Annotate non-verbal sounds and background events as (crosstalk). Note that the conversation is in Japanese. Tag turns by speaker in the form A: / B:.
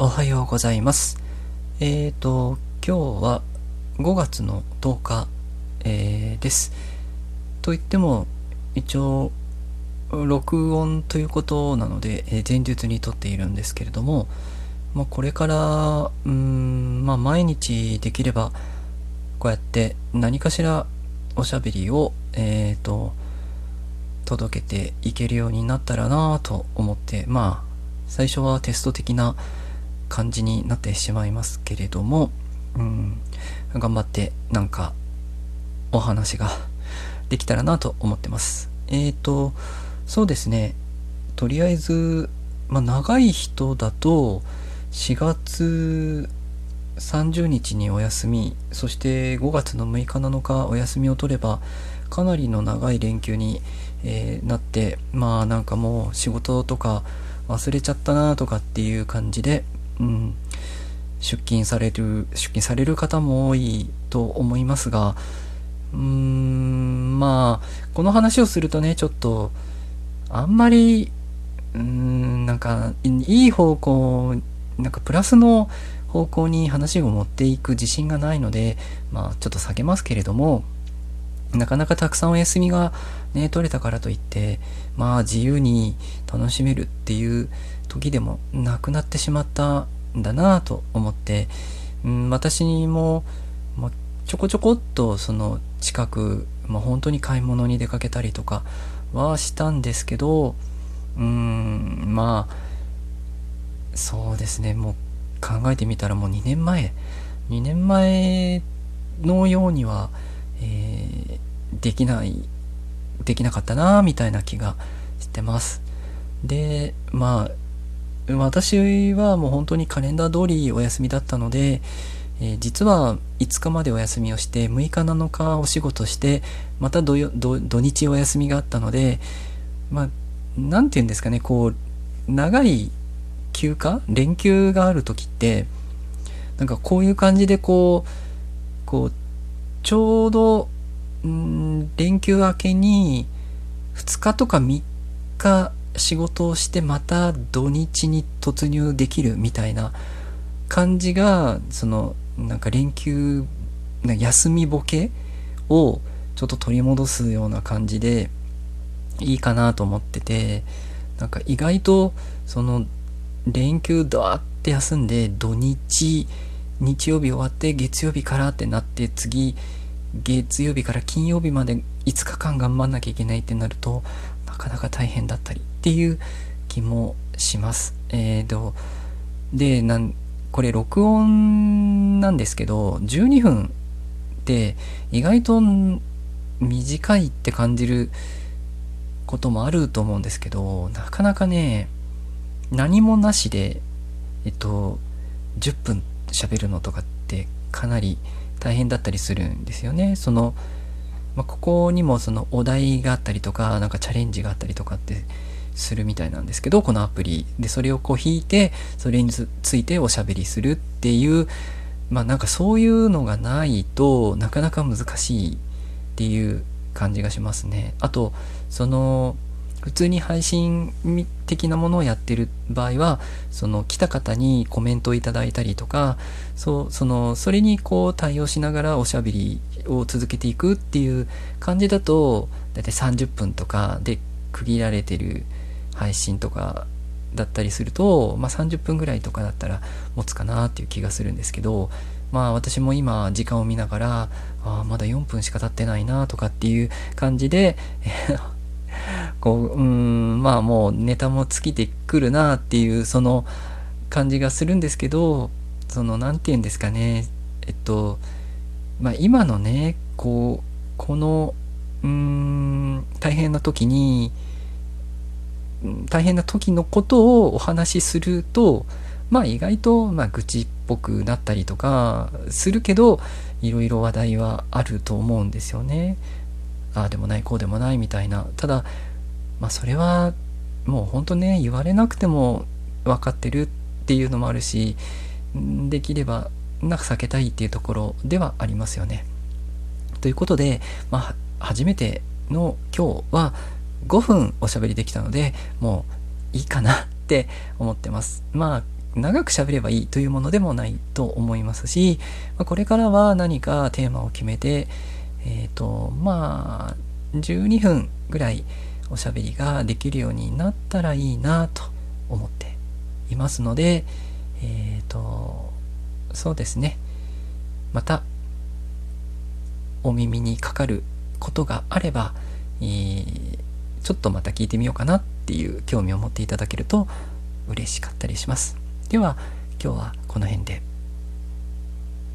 A: おはようございます。えっ、ー、と、今日は5月の10日、えー、です。と言っても、一応、録音ということなので、えー、前日に撮っているんですけれども、まあ、これから、うん、まあ、毎日できれば、こうやって何かしらおしゃべりを、えっ、ー、と、届けていけるようになったらなぁと思って、まあ、最初はテスト的な感じになってしまいますけれども、うん、頑張ってなんかお話ができたらなと思ってます。えっ、ー、と、そうですね。とりあえず、まあ、長い人だと4月30日にお休み、そして5月の6日7日お休みを取ればかなりの長い連休に、えー、なって、まあなんかもう仕事とか忘れちゃったなとかっていう感じで、うん、出勤される、出勤される方も多いと思いますが、うーん、まあ、この話をするとね、ちょっと、あんまり、うん、なんか、いい方向、なんかプラスの方向に話を持っていく自信がないので、まあ、ちょっと避けますけれども、なかなかたくさんお休みがね、取れたからといって、まあ自由に楽しめるっていう時でもなくなってしまったんだなと思って、うん、私も、ま、ちょこちょこっとその近く、ま、本当に買い物に出かけたりとかはしたんですけど、うん、まあ、そうですね、もう考えてみたらもう2年前、2年前のようには、えー、できないできなかったなみたいな気がしてます。でまあ私はもう本当にカレンダー通りお休みだったので、えー、実は5日までお休みをして6日7日お仕事してまた土日お休みがあったのでまあ何て言うんですかねこう長い休暇連休がある時ってなんかこういう感じでこうこうちょうどん連休明けに2日とか3日仕事をしてまた土日に突入できるみたいな感じがそのなんか連休休みボケをちょっと取り戻すような感じでいいかなと思っててなんか意外とその連休だって休んで土日日曜日終わって月曜日からってなって次月曜日から金曜日まで5日間頑張んなきゃいけないってなるとかなか大変だったりっていう気もします。えーと、でなんこれ録音なんですけど12分って意外と短いって感じることもあると思うんですけどなかなかね何もなしでえっと10分喋るのとかってかなり大変だったりするんですよね。その、まあ、ここにもそのお題があったりとか、なんかチャレンジがあったりとかってするみたいなんですけど、このアプリ。で、それをこう引いて、それについておしゃべりするっていう、まあなんかそういうのがないとなかなか難しいっていう感じがしますね。あと、その、普通に配信的なものをやってる場合はその来た方にコメントをいただいたりとかそうそのそれにこう対応しながらおしゃべりを続けていくっていう感じだと大体30分とかで区切られてる配信とかだったりすると、まあ、30分ぐらいとかだったら持つかなっていう気がするんですけどまあ私も今時間を見ながらあまだ4分しか経ってないなとかっていう感じで (laughs) こう、うん、まあもうネタも尽きてくるなっていうその感じがするんですけど、その何て言うんですかね、えっと、まあ今のね、こう、この、うん、大変な時に、大変な時のことをお話しすると、まあ意外と、まあ愚痴っぽくなったりとかするけど、いろいろ話題はあると思うんですよね。ああでもないこうでもないみたいなただまあそれはもうほんとね言われなくても分かってるっていうのもあるしできればなく避けたいっていうところではありますよね。ということで、まあ、初めての今日は5分おしゃべりできたのでもういいかなって思ってます。まあ長く喋ればいいというものでもないと思いますし、まあ、これからは何かテーマを決めて、えっ、ー、と、まあ、12分ぐらいおしゃべりができるようになったらいいなと思っていますので、えっ、ー、と、そうですね。また、お耳にかかることがあれば、えー、ちょっとまた聞いてみようかなっていう興味を持っていただけると嬉しかったりします。では今日はこの辺で